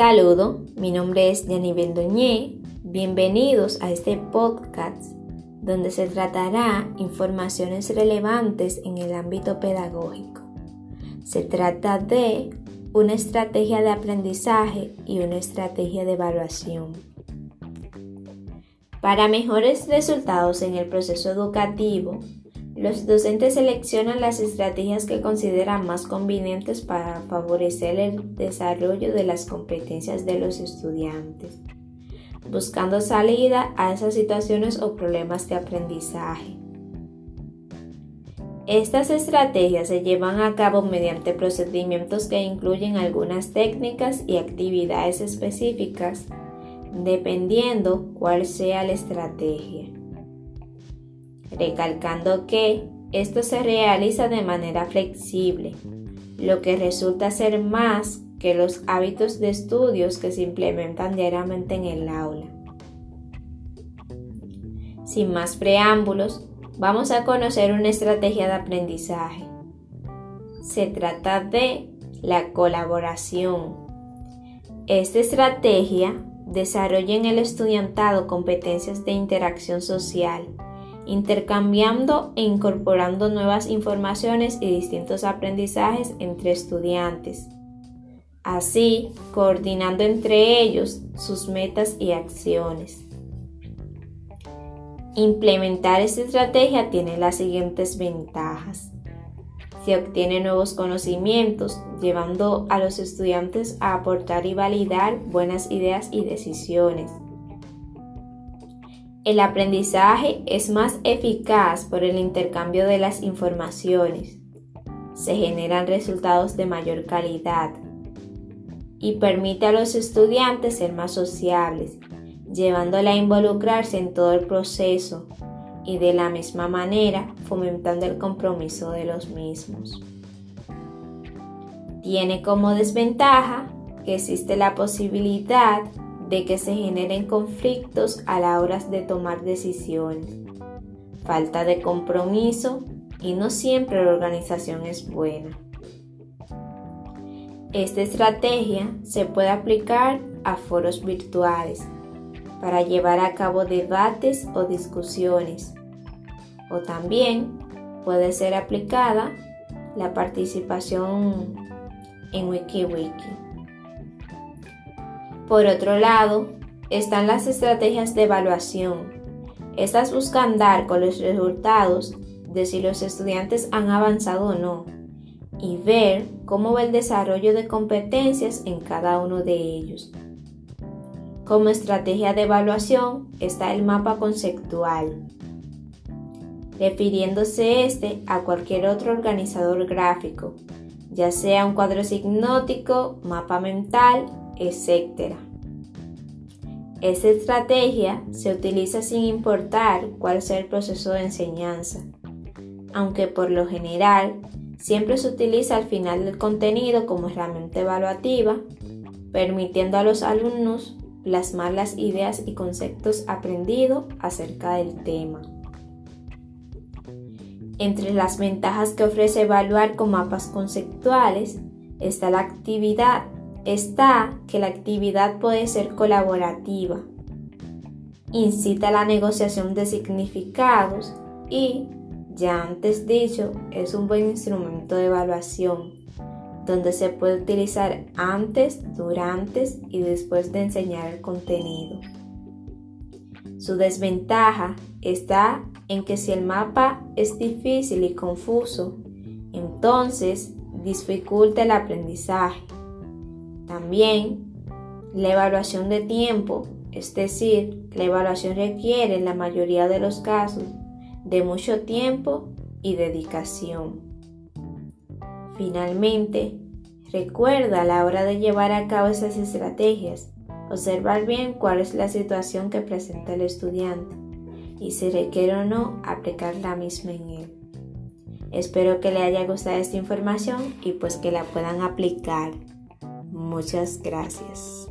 Saludo, mi nombre es Jenny Bendoñé. Bienvenidos a este podcast donde se tratará informaciones relevantes en el ámbito pedagógico. Se trata de una estrategia de aprendizaje y una estrategia de evaluación. Para mejores resultados en el proceso educativo, los docentes seleccionan las estrategias que consideran más convenientes para favorecer el desarrollo de las competencias de los estudiantes, buscando salida a esas situaciones o problemas de aprendizaje. Estas estrategias se llevan a cabo mediante procedimientos que incluyen algunas técnicas y actividades específicas, dependiendo cuál sea la estrategia recalcando que esto se realiza de manera flexible, lo que resulta ser más que los hábitos de estudios que se implementan diariamente en el aula. Sin más preámbulos, vamos a conocer una estrategia de aprendizaje. Se trata de la colaboración. Esta estrategia desarrolla en el estudiantado competencias de interacción social, intercambiando e incorporando nuevas informaciones y distintos aprendizajes entre estudiantes, así coordinando entre ellos sus metas y acciones. Implementar esta estrategia tiene las siguientes ventajas. Se obtiene nuevos conocimientos, llevando a los estudiantes a aportar y validar buenas ideas y decisiones el aprendizaje es más eficaz por el intercambio de las informaciones. Se generan resultados de mayor calidad y permite a los estudiantes ser más sociables, llevándola a involucrarse en todo el proceso y de la misma manera fomentando el compromiso de los mismos. Tiene como desventaja que existe la posibilidad de que se generen conflictos a la hora de tomar decisiones, falta de compromiso y no siempre la organización es buena. Esta estrategia se puede aplicar a foros virtuales para llevar a cabo debates o discusiones, o también puede ser aplicada la participación en WikiWiki. Por otro lado, están las estrategias de evaluación. Estas buscan dar con los resultados de si los estudiantes han avanzado o no y ver cómo va el desarrollo de competencias en cada uno de ellos. Como estrategia de evaluación está el mapa conceptual, refiriéndose este a cualquier otro organizador gráfico, ya sea un cuadro signótico, mapa mental etc. Esta estrategia se utiliza sin importar cuál sea el proceso de enseñanza, aunque por lo general siempre se utiliza al final del contenido como herramienta evaluativa, permitiendo a los alumnos plasmar las ideas y conceptos aprendidos acerca del tema. Entre las ventajas que ofrece evaluar con mapas conceptuales está la actividad está que la actividad puede ser colaborativa, incita a la negociación de significados y, ya antes dicho, es un buen instrumento de evaluación, donde se puede utilizar antes, durante y después de enseñar el contenido. Su desventaja está en que si el mapa es difícil y confuso, entonces dificulta el aprendizaje. También la evaluación de tiempo, es decir, la evaluación requiere en la mayoría de los casos de mucho tiempo y dedicación. Finalmente, recuerda a la hora de llevar a cabo esas estrategias, observar bien cuál es la situación que presenta el estudiante y si requiere o no aplicar la misma en él. Espero que le haya gustado esta información y pues que la puedan aplicar. Muchas gracias.